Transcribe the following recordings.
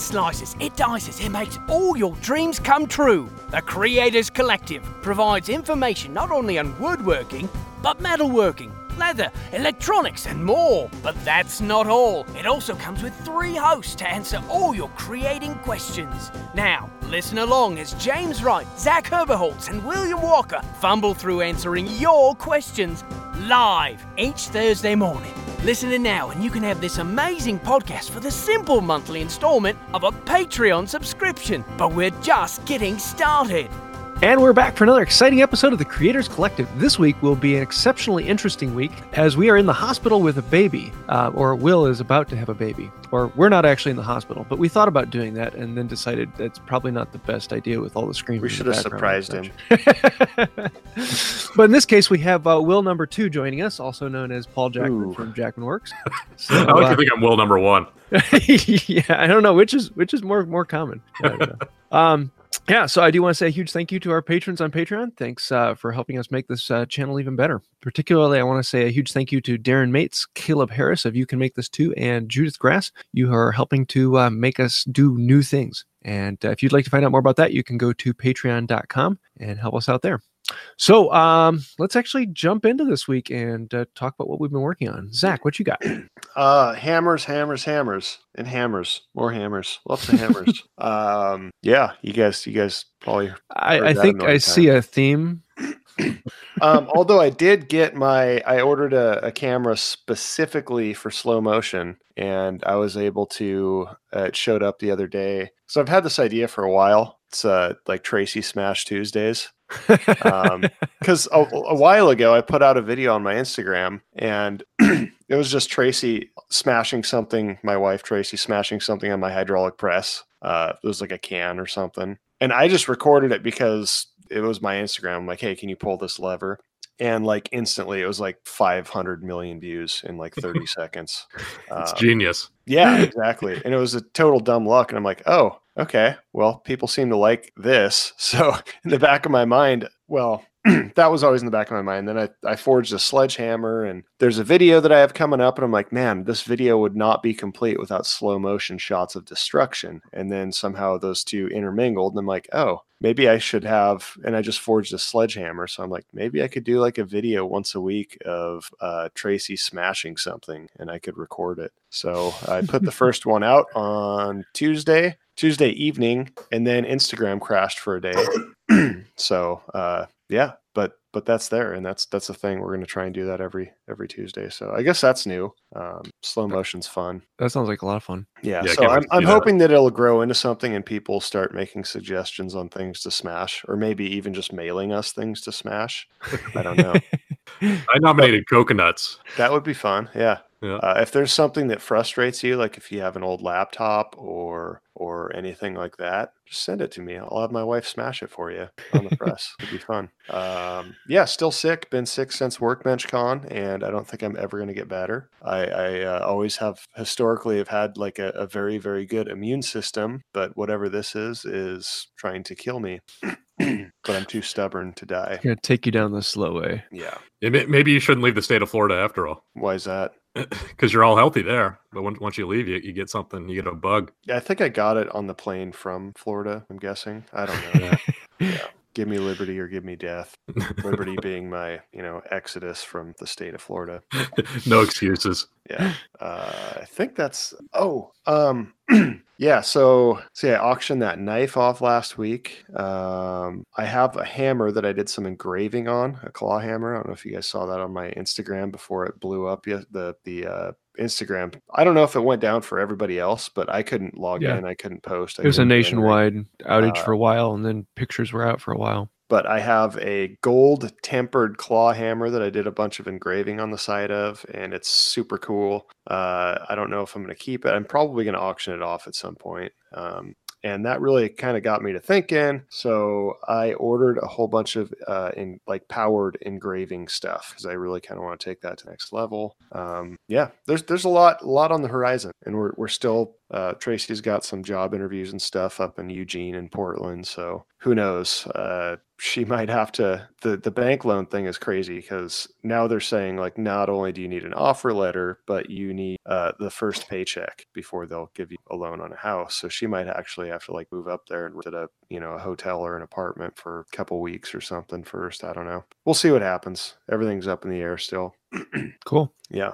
It slices, it dices, it makes all your dreams come true. The Creators Collective provides information not only on woodworking, but metalworking, leather, electronics, and more. But that's not all. It also comes with three hosts to answer all your creating questions. Now, listen along as James Wright, Zach Herberholz, and William Walker fumble through answering your questions live each Thursday morning. Listen in now, and you can have this amazing podcast for the simple monthly installment of a Patreon subscription. But we're just getting started. And we're back for another exciting episode of the Creators Collective. This week will be an exceptionally interesting week as we are in the hospital with a baby, uh, or Will is about to have a baby. Or we're not actually in the hospital, but we thought about doing that and then decided that's probably not the best idea with all the screens. We should have surprised him. but in this case, we have uh, Will number two joining us, also known as Paul Jackman Ooh. from Jackman Works. I like to think I'm Will number one. yeah, I don't know which is which is more more common. I don't know. um, yeah, so I do want to say a huge thank you to our patrons on Patreon. Thanks uh, for helping us make this uh, channel even better. Particularly, I want to say a huge thank you to Darren Mates, Caleb Harris of You Can Make This Too, and Judith Grass. You are helping to uh, make us do new things. And uh, if you'd like to find out more about that, you can go to patreon.com and help us out there. So um, let's actually jump into this week and uh, talk about what we've been working on. Zach, what you got? Uh, hammers, hammers, hammers, and hammers. More hammers. Lots of hammers. um, yeah, you guys, you guys probably. I, I think I see a theme. Um, although I did get my, I ordered a, a camera specifically for slow motion, and I was able to. Uh, it showed up the other day. So I've had this idea for a while. It's uh, like Tracy Smash Tuesdays. because a, a while ago I put out a video on my Instagram and it was just Tracy smashing something, my wife Tracy smashing something on my hydraulic press. Uh, it was like a can or something, and I just recorded it because it was my Instagram. I'm like, hey, can you pull this lever? And like instantly, it was like 500 million views in like 30 seconds. It's Um, genius. yeah, exactly. And it was a total dumb luck. And I'm like, oh, okay. Well, people seem to like this. So in the back of my mind, well, that was always in the back of my mind. Then I, I forged a sledgehammer and there's a video that I have coming up. And I'm like, man, this video would not be complete without slow motion shots of destruction. And then somehow those two intermingled. And I'm like, oh, maybe I should have. And I just forged a sledgehammer. So I'm like, maybe I could do like a video once a week of uh, Tracy smashing something and I could record it. So I put the first one out on Tuesday, Tuesday evening, and then Instagram crashed for a day. so uh, yeah, but but that's there, and that's that's the thing. We're going to try and do that every every Tuesday. So I guess that's new. Um, slow motion's fun. That sounds like a lot of fun. Yeah. Yeah, so I'm I'm see that. hoping that it'll grow into something, and people start making suggestions on things to smash, or maybe even just mailing us things to smash. I don't know. I nominated coconuts. that would be fun. Yeah. Yeah. Uh, if there's something that frustrates you, like if you have an old laptop or or anything like that, just send it to me. I'll have my wife smash it for you on the press. It'd be fun. Um, yeah, still sick. Been sick since Workbench Con, and I don't think I'm ever going to get better. I, I uh, always have historically have had like a, a very very good immune system, but whatever this is is trying to kill me. but I'm too stubborn to die. Gonna take you down the slow way. Yeah. It may- Maybe you shouldn't leave the state of Florida after all, Why is that? because you're all healthy there. But once once you leave, you, you get something. You get a bug. Yeah, I think I got it on the plane from Florida. I'm guessing. I don't know. yeah. Give me liberty or give me death. Liberty being my, you know, exodus from the state of Florida. no excuses. Yeah. Uh, I think that's. Oh, um, yeah. So, see, I auctioned that knife off last week. Um, I have a hammer that I did some engraving on, a claw hammer. I don't know if you guys saw that on my Instagram before it blew up. The the uh, Instagram. I don't know if it went down for everybody else, but I couldn't log Yeah. in. I couldn't post. I It was a nationwide outage Uh, for a while, and then pictures were out for a while. but I have a gold tempered claw hammer that I did a bunch of engraving on the side of, and it's super cool. Uh, I don't know if I'm going to keep it. I'm probably going to auction it off at some point. Um, and that really kind of got me to thinking. So I ordered a whole bunch of uh, in like powered engraving stuff because I really kind of want to take that to the next level. Um, yeah, there's there's a lot a lot on the horizon, and we're we're still uh, Tracy's got some job interviews and stuff up in Eugene and Portland. So who knows? Uh, she might have to the the bank loan thing is crazy because now they're saying like not only do you need an offer letter but you need uh, the first paycheck before they'll give you a loan on a house. So she might actually have to like move up there and rent a you know a hotel or an apartment for a couple weeks or something first i don't know. We'll see what happens. Everything's up in the air still. Cool. yeah.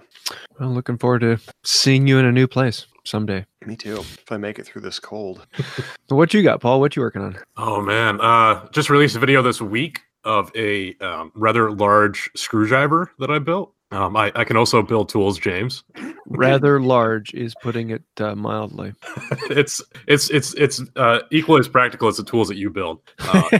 Well, looking forward to seeing you in a new place someday. me too if i make it through this cold what you got, Paul? What you working on? Oh man, uh, just released a video this week of a um, rather large screwdriver that I built. Um, I, I can also build tools, James. Rather large is putting it uh, mildly. it's it's it's it's uh, equally as practical as the tools that you build. Uh,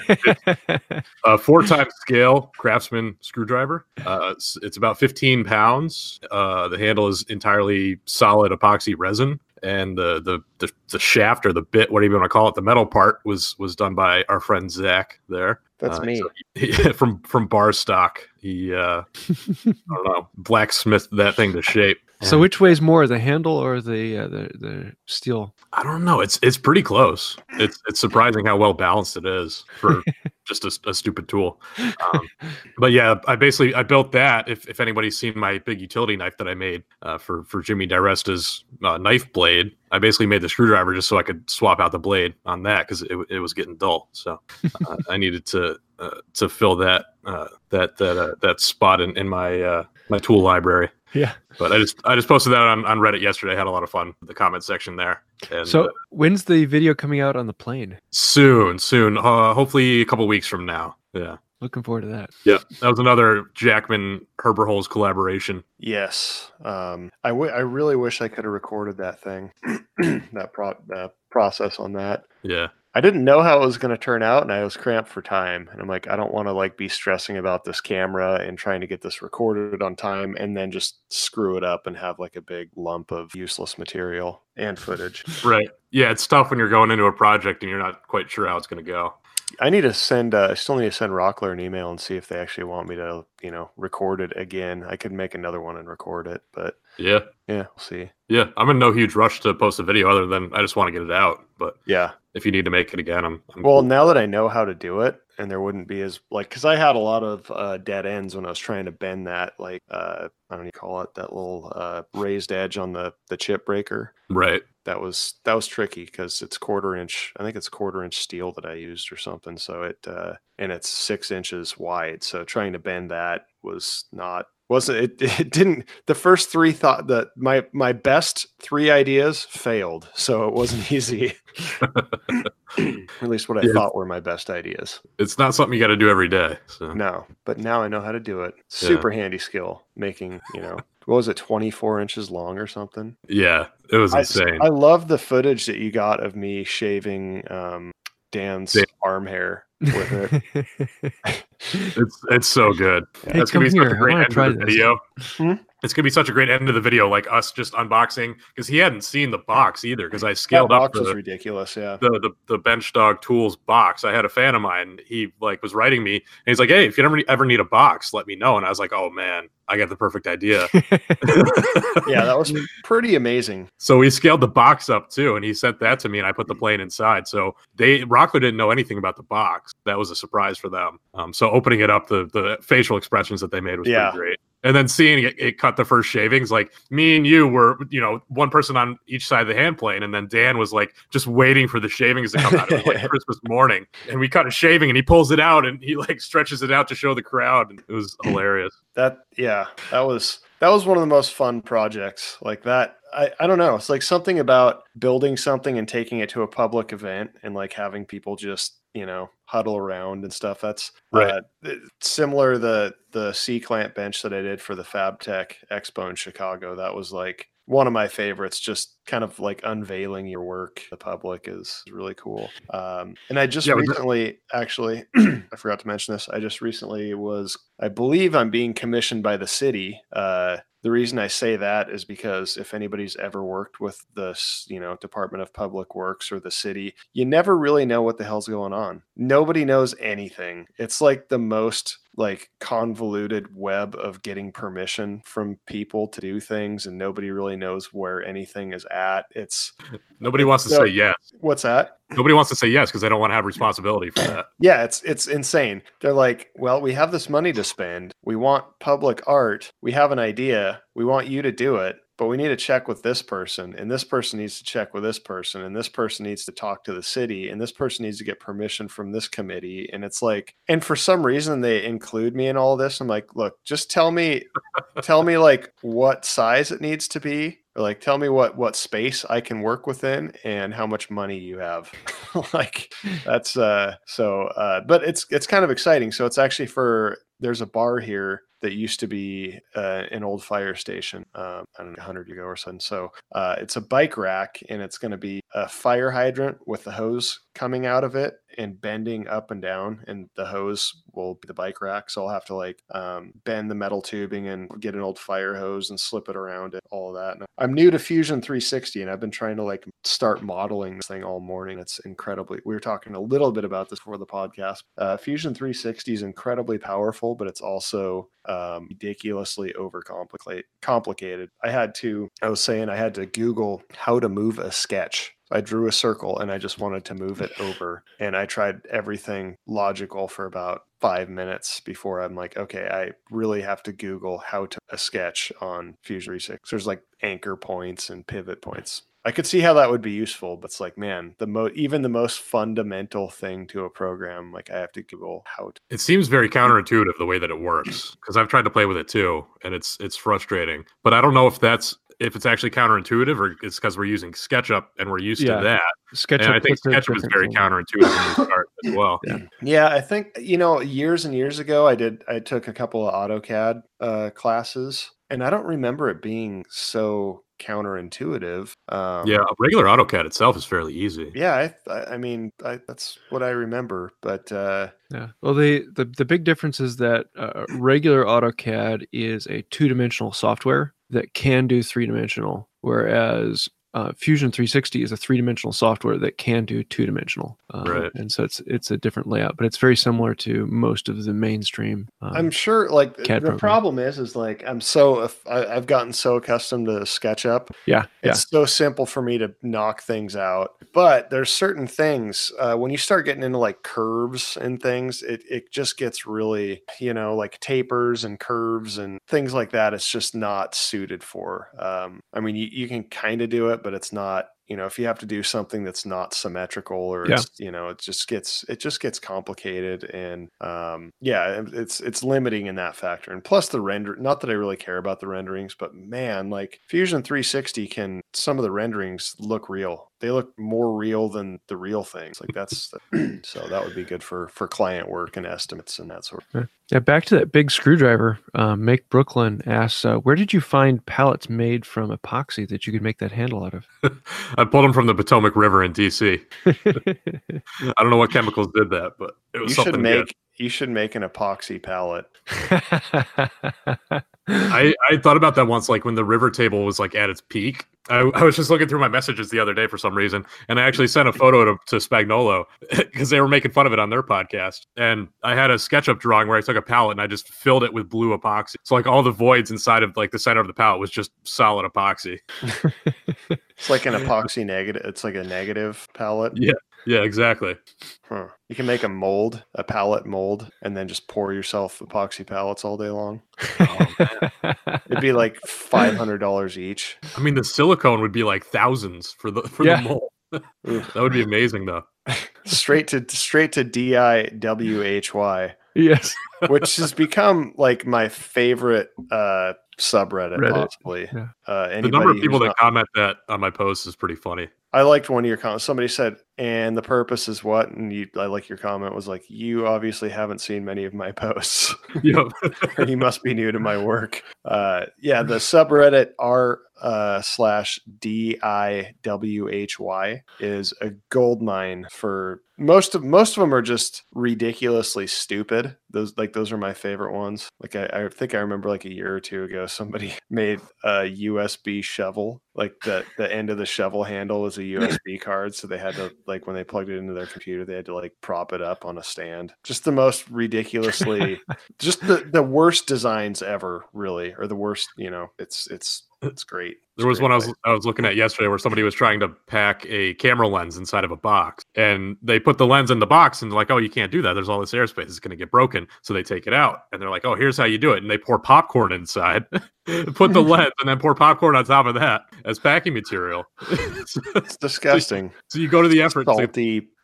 a four times scale craftsman screwdriver. Uh, it's, it's about 15 pounds. Uh, the handle is entirely solid epoxy resin. And the, the the the shaft or the bit, whatever you want to call it, the metal part was was done by our friend Zach there. That's Uh, me so he- from from bar stock. He uh, I don't know blacksmith that thing to shape. so And which weighs more, the handle or the uh, the the steel? I don't know. It's it's pretty close. It's it's surprising how well balanced it is for just a, a stupid tool. Um, but yeah, I basically I built that. If if anybody's seen my big utility knife that I made uh, for for Jimmy DiResta's uh, knife blade, I basically made the screwdriver just so I could swap out the blade on that because it, it was getting dull. So uh, I needed to uh, to fill that uh, that that uh, that spot in, in my uh, my tool library. Yeah. But I just I just posted that on, on Reddit yesterday. I had a lot of fun with the comment section there. And So uh, when's the video coming out on the plane? soon, soon, uh, hopefully a couple weeks from now. Yeah, Looking forward to that. yeah. That was another Jackman Herberholz collaboration. Yes. Um, I I really wish I could have recorded that thing, that pro- uh, process on that. Yeah, I didn't know how it was going to turn out, and I was cramped for time. And I'm like, I don't want to like be stressing about this camera and trying to get this recorded on time, and then just screw it up and have like a big lump of useless material and footage. right. Yeah, it's tough when you're going into a project and you're not quite sure how it's going to go. I need to send. Uh, I still need to send Rockler an email and see if they actually want me to, you know, record it again. I could make another one and record it, but Yeah, yeah, we'll see. yeah. I'm in no huge rush to post a video other than I just want to get it out. But Yeah. if you need to make it again, I'm, I'm Well, cool. now that I know how to do it, and there wouldn't be as like because I had a lot of uh, dead ends when I was trying to bend that like uh, I don't know you call it that little uh, raised edge on the the chip breaker. right. That was that was tricky because it's quarter inch. I think it's quarter inch steel that I used or something. So it uh, and it's six inches wide. So trying to bend that was not wasn't it, it didn't the first three thought that my my best three ideas failed so it wasn't easy at least what i Yeah. thought were my best ideas It's not something you got to do every day. So no but now i know how to do it Yeah. super handy skill making you know what was it 24 inches long or something yeah, it was I, insane. I love the footage that you got of me shaving um dan's Dan. arm hair with it It's it's so good. Hey, That's gonna be come such here. a I great wanna end of the video. Hmm? It's gonna be such a great end of the video, like us just unboxing because he hadn't seen the box either. Because I that scaled up box was the, ridiculous yeah the, the the bench dog tools box. I had a fan of mine. He like was writing me, and he's like, "Hey, if you ever ever need a box, let me know." And I was like, "Oh man, I got the perfect idea." yeah that was pretty amazing So we scaled the box up too, and he sent that to me, and I put the plane inside. So they Rockler didn't know anything about the box. That was a surprise for them. Um, so opening it up, the the facial expressions that they made was Yeah. pretty great. And then seeing it, it cut the first shavings, like me and you were, you know, one person on each side of the hand plane, and then Dan was like just waiting for the shavings to come out. It was like Christmas morning, and we cut a shaving, and he pulls it out, and he like stretches it out to show the crowd, and it was hilarious. That yeah, that was that was one of the most fun projects. Like that, I I don't know. It's like something about building something and taking it to a public event and like having people just you know huddle around and stuff. That's Right. uh, similar the the C clamp bench that I did for the FabTech Expo in Chicago. That was like one of my favorites. Just kind of like unveiling your work to the public is really cool. Um, and I just Yeah, recently, actually, I forgot to mention this. I just recently was, I believe I'm being commissioned by the city. Uh, the reason I say that is because if anybody's ever worked with the, you know, Department of Public Works or the city, you never really know what the hell's going on. Nobody knows anything. It's like the most like convoluted web of getting permission from people to do things and nobody really knows where anything is at. It's Nobody wants to So- say yes. what's that? Nobody wants to say yes because they don't want to have responsibility for that. Yeah, it's it's insane. They're like, well, we have this money to spend. We want public art. We have an idea. We want you to do it, but we need to check with this person, and this person needs to check with this person, and this person needs to talk to the city, and this person needs to get permission from this committee. And it's like, and for some reason they include me in all this. I'm like, look, just tell me, tell me like what size it needs to be. Like tell me what what space I can work within and how much money you have. like that's uh so uh but it's it's kind of exciting. So it's actually for there's a bar here that used to be uh, an old fire station um, i don't know 100 years ago or something. So uh, it's a bike rack and it's going to be a fire hydrant with the hose coming out of it and bending up and down and the hose will be the bike rack. So i'll have to like um, bend the metal tubing and get an old fire hose and slip it around it all of that. And i'm new to fusion 360 and i've been trying to like start modeling this thing all morning. It's incredibly we were talking a little bit about this before the podcast. Uh, fusion 360 is incredibly powerful but it's also um, ridiculously overcomplicated. complicated. I had to i was saying i had to google how to move a sketch I drew a circle and I just wanted to move it over. And I tried everything logical for about five minutes before I'm like, okay, I really have to Google how to a sketch on Fusion 360. There's like anchor points and pivot points. I could see how that would be useful, but it's like, man, the mo even the most fundamental thing to a program, like I have to Google how to. It seems very counterintuitive the way that it works because I've tried to play with it too, and it's it's frustrating. But I don't know if that's if it's actually counterintuitive or it's because we're using SketchUp and we're used Yeah. to that. SketchUp. and I think SketchUp is very counterintuitive when start as well. Yeah, I think you know years and years ago I did I took a couple of AutoCAD uh, classes and I don't remember it being so counterintuitive. Um, Yeah, regular AutoCAD itself is fairly easy. yeah. I, I, I mean, I, that's what I remember. But uh, Yeah. Well, the the, the big difference is that uh, regular AutoCAD is a two dimensional software that can do three dimensional, whereas uh, Fusion 360 is a three dimensional software that can do two dimensional. Uh, Right. And so it's it's a different layout, but it's very similar to most of the mainstream. Um, I'm sure, like CAD the program. problem is, is like I'm so I, I've gotten so accustomed to SketchUp. yeah. Yeah. It's so simple for me to knock things out. But there's certain things uh, when you start getting into like curves and things, it, it just gets really, you know, like tapers and curves and things like that. It's just not suited for. Um, I mean, you, you can kind of do it, but it's not. You know, if you have to do something that's not symmetrical or Yeah. it's, you know, it just gets it just gets complicated and um, yeah, it's it's limiting in that factor. And plus the render, not that I really care about the renderings, but man, like Fusion 360 can some of the renderings look real. They look more real than the real things. Like that's the, so that would be good for for client work and estimates and that sort. of Yeah, back to that big screwdriver. Um, Make Brooklyn asks, uh, where did you find pallets made from epoxy that you could make that handle out of? I pulled them from the Potomac River in DC. I don't know what chemicals did that, but it was You should something make good. You should make an epoxy palette. I, I thought about that once, like when the river table was like at its peak. I, I was just looking through my messages the other day for some reason, and I actually sent a photo to, to Spagnolo because they were making fun of it on their podcast. And I had a SketchUp drawing where I took a palette and I just filled it with blue epoxy. So like all the voids inside of like the center of the palette was just solid epoxy. It's like an epoxy negative. It's like a negative palette. Yeah. Yeah, exactly. Huh. You can make a mold, a palette mold, and then just pour yourself epoxy pallets all day long. It'd be like five hundred dollars each. I mean, the silicone would be like thousands for the for Yeah. the mold. That would be amazing, though. straight to straight to D I W H Y, yes. which has become like my favorite uh, subreddit, Reddit, possibly. yeah. Uh, The number of people that not- comment that on my posts is pretty funny. I liked one of your comments. Somebody said, "And the purpose is what?" And you, I like your comment was like, "You obviously haven't seen many of my posts." Yep. you must be new to my work. Uh, yeah, the subreddit r uh, slash d i w h y is a gold mine for most of most of them are just ridiculously stupid. Those like those are my favorite ones. Like I, I think I remember like a year or two ago somebody made a USB shovel. Like the the end of the shovel handle was a USB card, so they had to like when they plugged it into their computer, they had to like prop it up on a stand. Just the most ridiculously, just the the worst designs ever, really, or the worst. You know, it's it's it's great. There was one I was. I was looking at yesterday where somebody was trying to pack a camera lens inside of a box, and they put the lens in the box, and they're like, "Oh, you can't do that. There's all this airspace. It's going to get broken." So they take it out, and they're like, "Oh, here's how you do it." And they pour popcorn inside, put the lens, and then pour popcorn on top of that as packing material. It's disgusting. so you go to the effort to,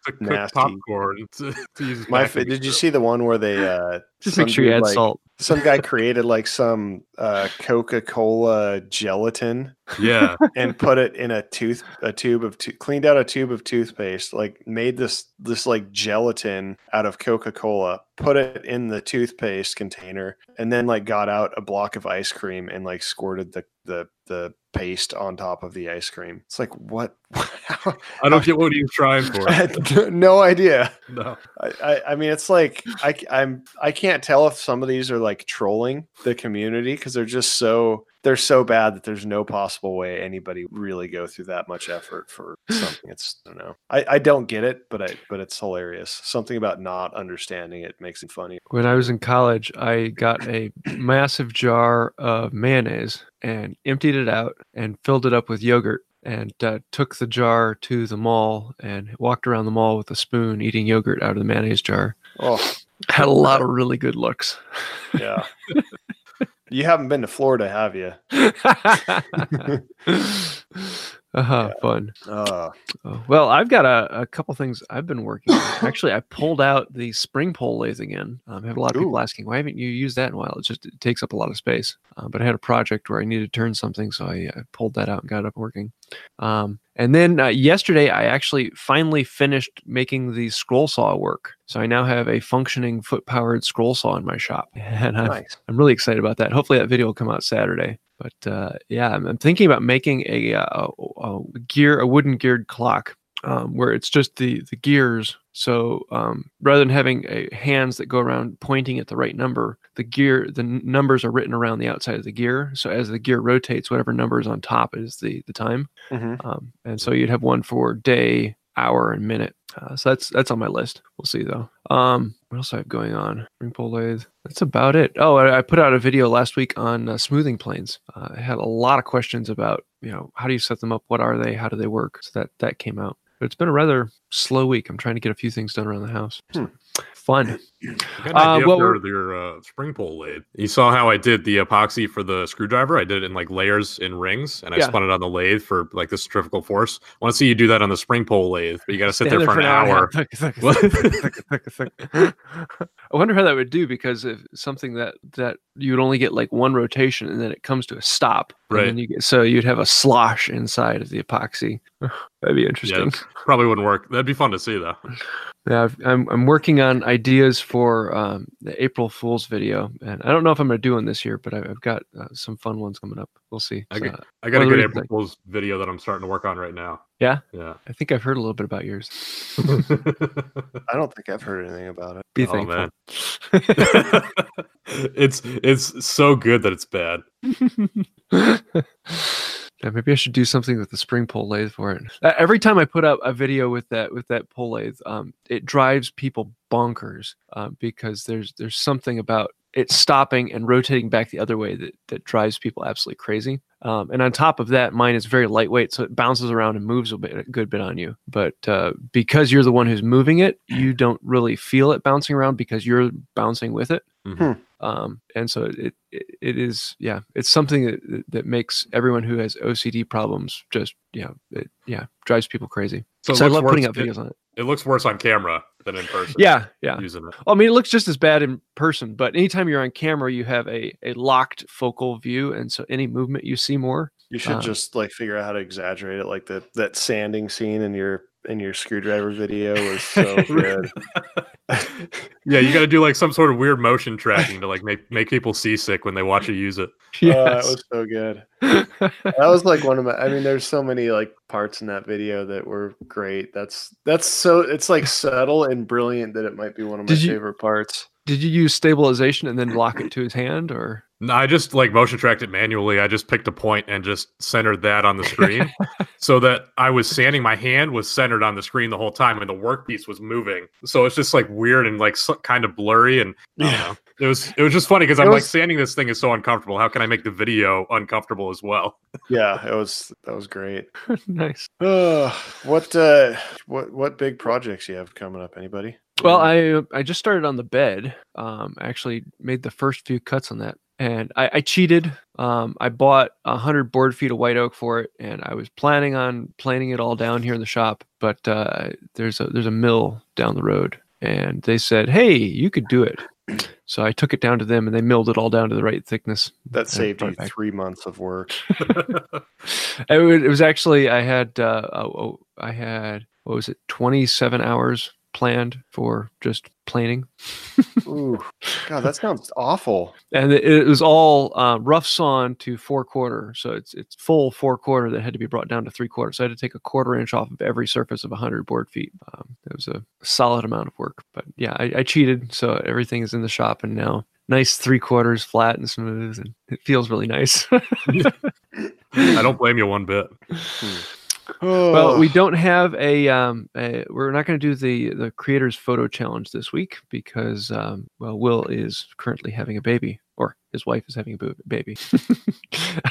to Salty. cook nasty. popcorn to, to use. My fa- did you see the one where they uh Just make sure you add like- salt. Some guy created like some uh Coca-Cola gelatin Yeah, and put it in a tooth a tube of to- cleaned out a tube of toothpaste like made this this like gelatin out of coca-cola put it in the toothpaste container and then like got out a block of ice cream and like squirted the the the paste on top of the ice cream it's like what I don't get what he was trying for. I had no idea No. I, I, I mean, it's like I, c- I'm I can't tell if some of these are like trolling the community because they're just so they're so bad that there's no possible way anybody really go through that much effort for something. It's I don't know. I, I don't get it, but I but it's hilarious. Something about not understanding it makes it funny. When I was in college, I got a massive jar of mayonnaise and emptied it out and filled it up with yogurt and uh, took the jar to the mall and walked around the mall with a spoon eating yogurt out of the mayonnaise jar. Oh Had a lot of really good looks. yeah. you haven't been to Florida, have you? uh-huh, fun. Uh, Oh, well, I've got a, a couple things I've been working on. Actually, I pulled out the spring pole lathe again. Um, I have a lot of people asking, why haven't you used that in a while? It just it takes up a lot of space. Uh, but I had a project where I needed to turn something, so I, I pulled that out and got it up working. Um, and then uh, yesterday, I actually finally finished making the scroll saw work. So I now have a functioning foot powered scroll saw in my shop. And I'm, nice. I'm really excited about that. Hopefully, that video will come out Saturday. But uh, yeah, I'm, I'm thinking about making a, uh, a, a gear, a wooden geared clock, um, where it's just the the gears. So um, rather than having a, hands that go around pointing at the right number, the gear, the n- numbers are written around the outside of the gear. So as the gear rotates, whatever number is on top is the the time. hmm Um, and so you'd have one for day, hour, and minute. Uh, so that's that's on my list. We'll see though. Um, what else I have going on? Ring pole lathe. That's about it. Oh, I, I put out a video last week on uh, smoothing planes. Uh, I had a lot of questions about you know how do you set them up? What are they? How do they work? So that that came out. But it's been a rather slow week. I'm trying to get a few things done around the house. So, Fun. An Uh, for your uh, spring pole lathe. You saw how I did the epoxy for the screwdriver. I did it in like layers in rings, and I Yeah. spun it on the lathe for like the centrifugal force. I want to see you do that on the spring pole lathe, but you got to sit there for an and a hour. thuk. I wonder how that would do because if something that that you would only get like one rotation and then it comes to a stop. Right. then you get, so you'd have a slosh inside of the epoxy. That'd be Yeah, interesting. probably wouldn't work. That'd be fun to see though. Yeah, I've, I'm I'm working on ideas for um, the April Fool's video, and I don't know if I'm gonna do one this year, but I, I've got uh, some fun ones coming up. We'll see. I So, get- I got a good April Fool's video that I'm starting to work on right now. Yeah? Yeah. I think I've heard a little bit about yours. I don't think I've heard anything about it. Be Oh, thankful. man. it's it's so good that it's bad. Yeah, maybe I should do something with the spring pole lathe for it. Uh, Every time I put up a video with that with that pole lathe, um, it drives people bonkers uh, because there's there's something about it stopping and rotating back the other way that that drives people absolutely crazy. Um, and on top of that, mine is very lightweight, so it bounces around and moves a bit, a good bit on you. But uh, because you're the one who's moving it, you don't really feel it bouncing around because you're bouncing with it Mhm. Um, and so it, it it is yeah it's something that that makes everyone who has OCD problems just yeah it, yeah drives people crazy. So, So, it I looks love putting worse- up videos on it. It, it looks worse on camera than in person. Yeah, yeah. Using it. Well, I mean, it looks just as bad in person, but anytime you're on camera, you have a a locked focal view, and so any movement you see more. You should Uh, just like figure out how to exaggerate it, like the that sanding scene in your in your screwdriver video was so good. yeah, you got to do like some sort of weird motion tracking to like make make people seasick when they watch you use it. Oh, that was so good. That was like one of my. I mean, there's so many like parts in that video that were great. That's that's so. It's like subtle and brilliant that it might be one of my Did you- favorite parts. Did you use stabilization and then lock it to his hand, or No, I just like motion tracked it manually. I just picked a point and just centered that on the screen so that I was sanding my hand was centered on the screen the whole time and the workpiece was moving. So it's just like weird and like so, kind of blurry and I don't Yeah. know. It was it was just funny because I'm It like was- sanding this thing is so uncomfortable. How can I make the video uncomfortable as well? Yeah, it was that was great. nice? Uh, what uh, what what big projects you have coming up? Anybody? Well, I I just started on the bed. Um, I actually made the first few cuts on that, and I, I cheated. Um, I bought a hundred board feet of white oak for it, and I was planning on planing it all down here in the shop. But uh, there's a there's a mill down the road, and they said, "Hey, you could do it." So I took it down to them, and they milled it all down to the right thickness. that saved you three months of work. It was actually I had uh, oh, oh, I had what was it twenty seven hours planned for just planing. Ooh, God, that sounds awful. and it, it was all uh, rough sawn to four quarter. So it's it's full four quarter that had to be brought down to three quarter so i had to take a quarter inch off of every surface of 100 board feet. Um, it was a solid amount of work. But yeah I, I cheated. So everything is in the shop and now nice three quarters flat and smooth and it feels really nice. I don't blame you one bit. well Oh, we don't have a, um, a we're not going to do the the creators photo challenge this week because um, well will is currently having a baby or his wife is having a baby.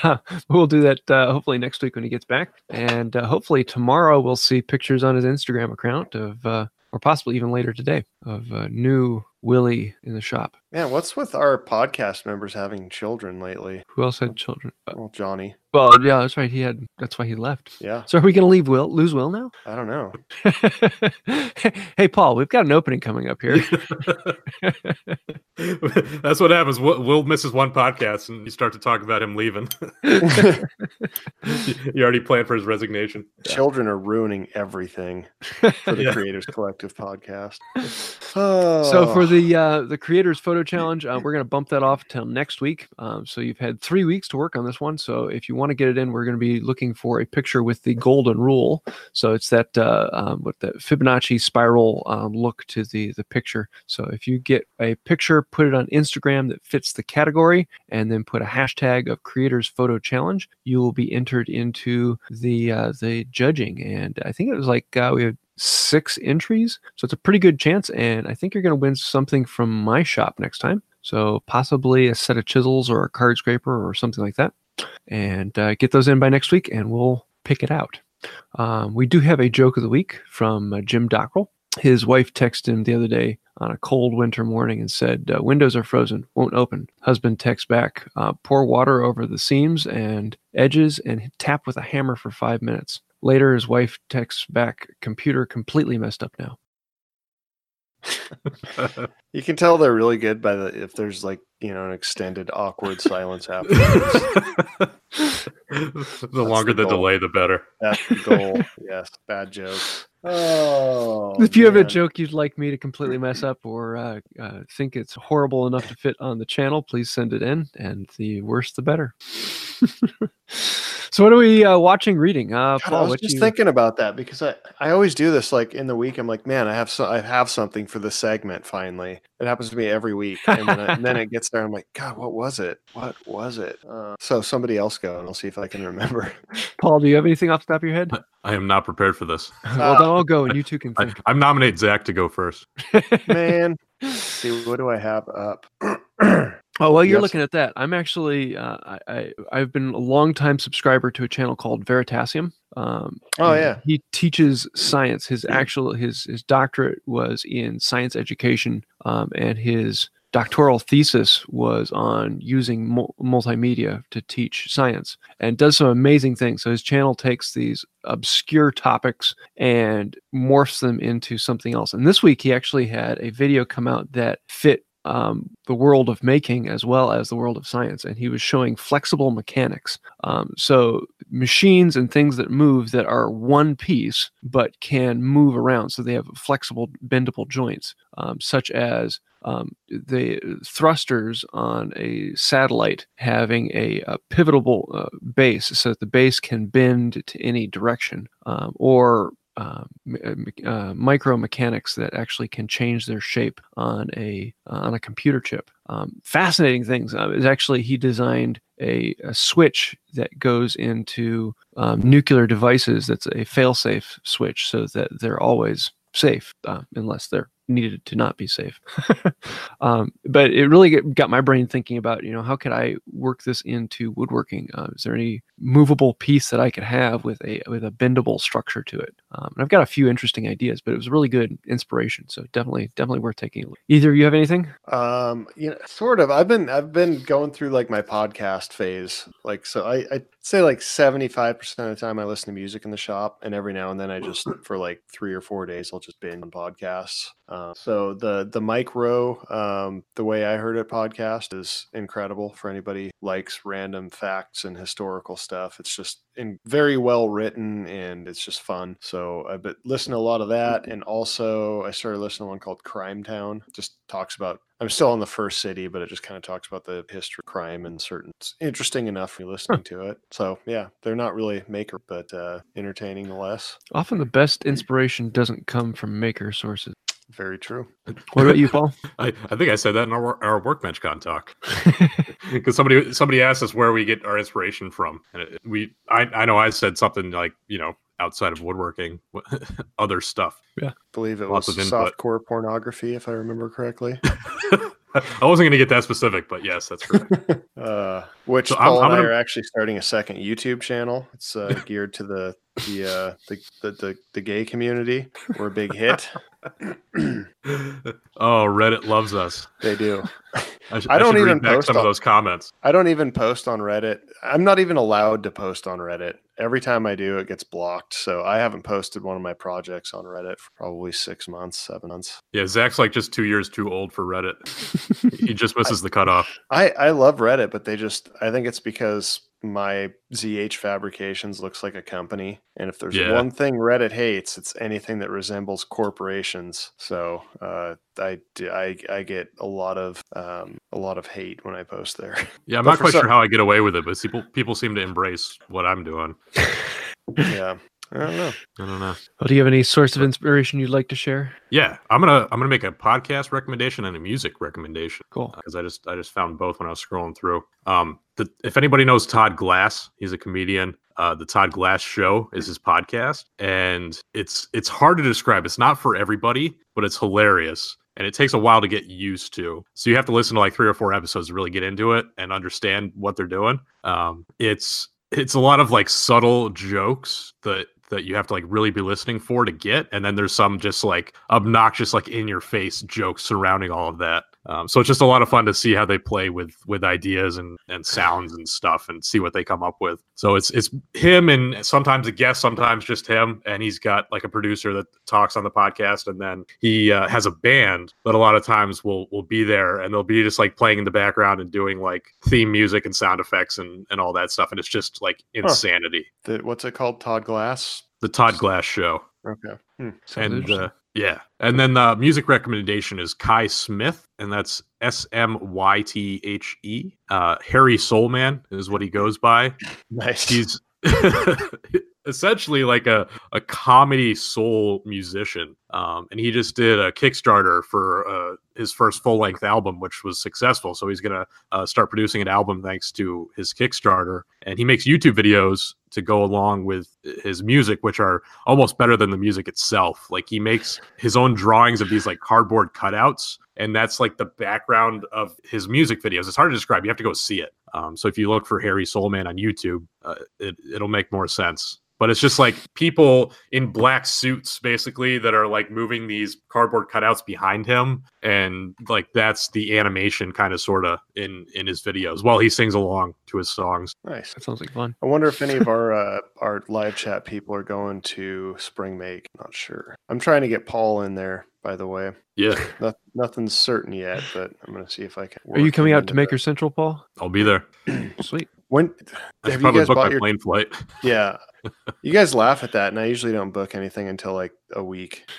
Uh, we'll do that uh, hopefully next week when he gets back. And uh, hopefully tomorrow we'll see pictures on his instagram account of uh, or possibly even later today of uh, new willie in the shop man, what's with our podcast members having children lately? who else had children Uh, Well, Johnny. well yeah that's right he had that's why he left Yeah, so are we going to leave will lose will now I don't know. hey paul we've got an opening coming up here That's what happens. Will, Will misses one podcast and you start to talk about him leaving. you already planned for his resignation. Children are ruining everything for the Yeah. Creators Collective podcast. So for Oh, the uh, the creators photo challenge, uh, we're going to bump that off till next week. Um, so you've had three weeks to work on this one. So if you want to get it in, we're going to be looking for a picture with the golden rule. So it's that uh, um, with the Fibonacci spiral um, look to the the picture. So if you get a picture, put it on Instagram that fits the category, and then put a hashtag of creators photo challenge, you will be entered into the uh, the judging. And I think it was like uh, we had six entries. So it's a pretty good chance. And I think you're going to win something from my shop next time. So possibly a set of chisels or a card scraper or something like that. And uh, get those in by next week and we'll pick it out. Um, we do have a joke of the week from uh, Jim Dockrell. His wife texted him the other day on a cold winter morning and said, uh, Windows are frozen, won't open. Husband texts back, uh, pour water over the seams and edges and tap with a hammer for five minutes. Later, his wife texts back, computer completely messed up now. you can tell they're really good by the if there's like you know an extended awkward silence afterwards. the longer the the, delay, the better. That's the goal. yes, bad jokes. Oh, if you have a joke you'd like me to completely mess up or uh, uh, think it's horrible enough to fit on the channel, please send it in. And the worse, the better. so, what are we uh, watching, reading? Uh, God, I Paul, was just you? thinking about that because I, I always do this like in the week. I'm like, man, I have so I have something for the segment finally. It happens to me every week, and then, I, and then it gets there. I'm like, God, what was it? What was it? Uh, so somebody else go, and I'll see if I can remember. Paul, do you have anything off the top of your head? I am not prepared for this. well, then I'll go, and you two can I, think. I'm nominate Zach to go first. man, see what do I have up? Oh, while you're Yes. looking at that, I'm actually uh, I, I I've been a long time subscriber to a channel called Veritasium. Um, Oh, yeah. he teaches science. His actual his his doctorate was in science education, um, and his doctoral thesis was on using mul- multimedia to teach science, and does some amazing things. So his channel takes these obscure topics and morphs them into something else. And this week he actually had a video come out that fit um, the world of making as well as the world of science, and he was showing flexible mechanics. Um, so machines and things that move that are one piece but can move around, so they have flexible, bendable joints, um, such as um, the thrusters on a satellite having a, a pivotal uh, base so that the base can bend to any direction, um, or uh, uh, micro mechanics that actually can change their shape on a uh, on a computer chip. Um, fascinating things. Uh, is actually he designed a, a, switch that goes into um, nuclear devices. That's a failsafe switch, so that they're always safe uh, unless they're needed to not be safe. um, but it really got my brain thinking about, you know, how could I work this into woodworking? Uh, is there any movable piece that I could have with a with a bendable structure to it? Um, and I've got a few interesting ideas, but it was really good inspiration. So definitely, definitely worth taking a look. Either you have anything? Um, you know, sort of. I've been I've been going through like my podcast phase. Like, so I I say like seventy five percent of the time I listen to music in the shop, and every now and then I just for like three or four days I'll just binge on podcasts. Uh, so the the Mike Rowe, um, the way I heard it podcast is incredible for anybody likes random facts and historical stuff. It's just in very well written and it's just fun. So I've been listening to a lot of that, and also I started listening to one called Crime Town. Just talks about. I'm still in the first city, but it just kind of talks about the history of crime and certain. It's interesting enough for listening to it. So yeah, they're not really maker, but uh, entertaining less. Often the best inspiration doesn't come from maker sources. Very true. What about you, Paul? I, I think I said that in our, our workbench con talk because somebody somebody asked us where we get our inspiration from, and it, we I, I know I said something like you know outside of woodworking, other stuff. Yeah, I believe it Lots was softcore pornography, if I remember correctly. I wasn't going to get that specific, but yes, that's correct. uh, which so Paul I'm, I'm and I are actually starting a second YouTube channel. It's uh, geared to the the, uh, the, the the the gay community. We're a big hit. oh, Reddit loves us. They do. I, sh- I don't I even post some on, of those comments. I don't even post on Reddit. I'm not even allowed to post on Reddit. Every time I do, it gets blocked. So I haven't posted one of my projects on Reddit for probably six months, seven months. Yeah, Zach's like just two years too old for Reddit. he just misses I, the cutoff. I I love Reddit, but they just I think it's because my ZH Fabrications looks like a company. And if there's yeah. one thing Reddit hates, it's anything that resembles corporations. So uh, I, I, I get a lot of um, a lot of hate when I post there. Yeah, I'm not quite some... sure how I get away with it, but people people seem to embrace what I'm doing. yeah. I don't know. I don't know. Well, do you have any source of inspiration you'd like to share? Yeah, I'm gonna I'm gonna make a podcast recommendation and a music recommendation. Cool. Because uh, I just I just found both when I was scrolling through. Um, the, if anybody knows Todd Glass, he's a comedian. Uh, the Todd Glass Show is his podcast, and it's it's hard to describe. It's not for everybody, but it's hilarious and it takes a while to get used to. So you have to listen to like three or four episodes to really get into it and understand what they're doing. Um, it's it's a lot of like subtle jokes that that you have to like really be listening for to get and then there's some just like obnoxious like in your face jokes surrounding all of that um, so it's just a lot of fun to see how they play with with ideas and and sounds and stuff and see what they come up with so it's it's him and sometimes a guest sometimes just him and he's got like a producer that talks on the podcast and then he uh, has a band that a lot of times will will be there and they'll be just like playing in the background and doing like theme music and sound effects and and all that stuff and it's just like insanity huh. the, what's it called todd glass the Todd Glass Show. Okay. Hmm. And uh, yeah, and then the music recommendation is Kai Smythe, and that's S M Y T H E. Uh, Harry Soulman is what he goes by. Nice. He's essentially like a, a comedy soul musician. Um, and he just did a Kickstarter for uh, his first full length album, which was successful. So he's going to uh, start producing an album thanks to his Kickstarter. And he makes YouTube videos to go along with his music, which are almost better than the music itself. Like he makes his own drawings of these like cardboard cutouts. And that's like the background of his music videos. It's hard to describe. You have to go see it. Um, so if you look for Harry Soulman on YouTube, uh, it, it'll make more sense but it's just like people in black suits basically that are like moving these cardboard cutouts behind him and like that's the animation kind of sort of in in his videos while he sings along to his songs nice that sounds like fun i wonder if any of our uh our live chat people are going to spring make not sure i'm trying to get paul in there by the way. Yeah, No, nothing's certain yet, but I'm gonna see if I can. Are you coming out to Maker the- Central, Paul? I'll be there. Sweet. When I should have you probably guys book my bought your? plane flight. Yeah, you guys laugh at that, and I usually don't book anything until like a week.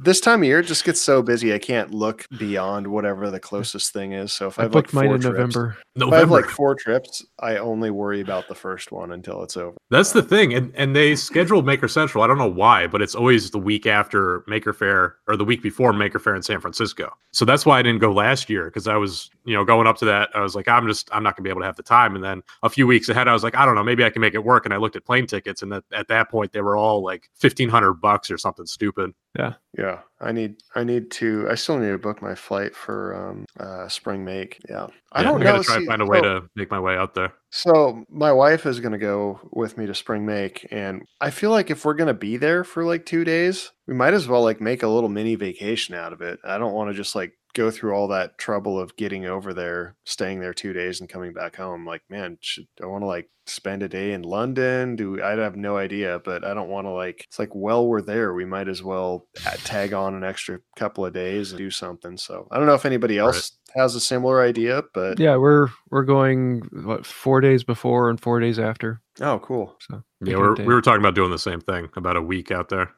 This time of year it just gets so busy, I can't look beyond whatever the closest thing is. So if I, I have like mine four in trips, November. if I have like four trips, I only worry about the first one until it's over. That's the thing, and and they scheduled Maker Central. I don't know why, but it's always the week after Maker Faire or the week before Maker Faire in San Francisco. So that's why I didn't go last year because I was, you know, going up to that. I was like, I'm just, I'm not gonna be able to have the time. And then a few weeks ahead, I was like, I don't know, maybe I can make it work. And I looked at plane tickets, and that, at that point, they were all like fifteen hundred bucks or something stupid. Yeah, Yeah. I need I need to I still need to book my flight for um uh spring make. Yeah. I Yeah, don't I know. gotta try see, and find a way so- to make my way out there. So my wife is gonna go with me to spring make, and I feel like if we're gonna be there for like two days, we might as well like make a little mini vacation out of it. I don't want to just like go through all that trouble of getting over there, staying there two days, and coming back home. Like, man, should I want to like spend a day in London? Do I have no idea, but I don't want to like. It's like, well, we're there. We might as well uh, tag on an extra couple of days and do something. So I don't know if anybody else has a similar idea, but Yeah, we're we're going what four days before and four days after. oh, cool. So Yeah, we're, we were talking about doing the same thing about a week out there.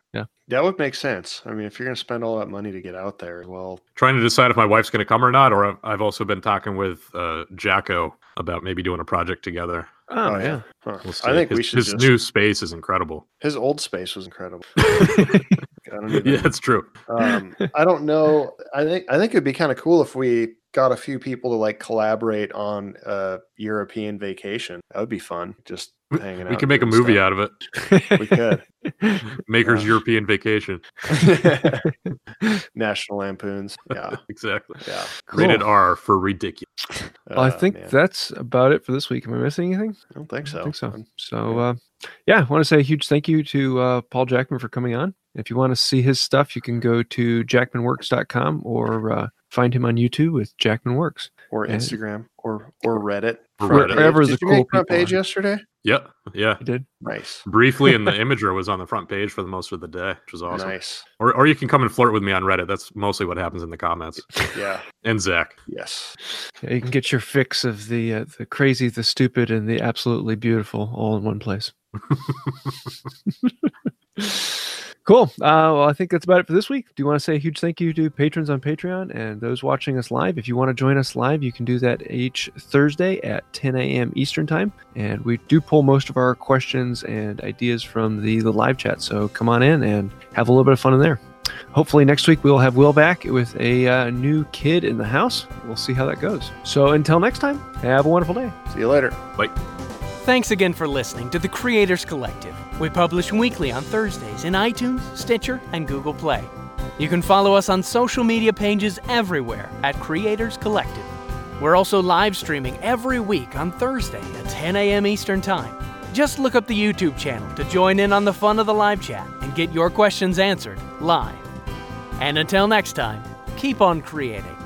That would make sense. I mean, if you're going to spend all that money to get out there, well, Trying to decide if my wife's going to come or not, or I've- I've also been talking with uh, Jacko about maybe doing a project together. Oh, yeah. Huh. We'll. I think his, we should his just. new space is incredible. his old space was incredible. I don't yeah, it's true. um, I don't know. I think I think it'd be kind of cool if we got a few people to like collaborate on a European vacation. That would be fun. Just hanging out. We could make a movie stuff. out of it. We could. Maker's Yeah. European Vacation. National Lampoons. Yeah. Exactly. Yeah. Rated Cool. R for ridiculous. Well, I Uh, think man, that's about it for this week. Am I missing anything? I don't think I so. don't think so. So, uh, yeah, I want to say a huge thank you to uh, Paul Jackman for coming on. If you want to see his stuff, you can go to jackmanworks.com or uh, find him on YouTube with Jackman Works. or And- Instagram or or Reddit. Or Reddit. page. Wherever Did the you cool make front page are. yesterday? Yeah. Yeah. You did? Nice. Briefly, and the Imgur was on the front page for the most of the day, which was awesome. Nice. Or, or you can come and flirt with me on Reddit. That's mostly what happens in the comments. Yeah. And Zach. Yes. Yeah, you can get your fix of the uh, the crazy, the stupid, and the absolutely beautiful all in one place. cool. Uh, well, I think that's about it for this week. Do you want to say a huge thank you to patrons on Patreon and those watching us live? If you want to join us live, you can do that each Thursday at 10 a.m. Eastern Time. And we do pull most of our questions and ideas from the, the live chat. So come on in and have a little bit of fun in there. Hopefully, next week we'll have Will back with a uh, new kid in the house. We'll see how that goes. So, until next time, have a wonderful day. See you later. Thanks again for listening to the Creators Collective. We publish weekly on Thursdays in iTunes, Stitcher, and Google Play. You can follow us on social media pages everywhere at Creators Collective. We're also live streaming every week on Thursday at 10 a.m. Eastern Time. Just look up the YouTube channel to join in on the fun of the live chat and get your questions answered live. And until next time, keep on creating.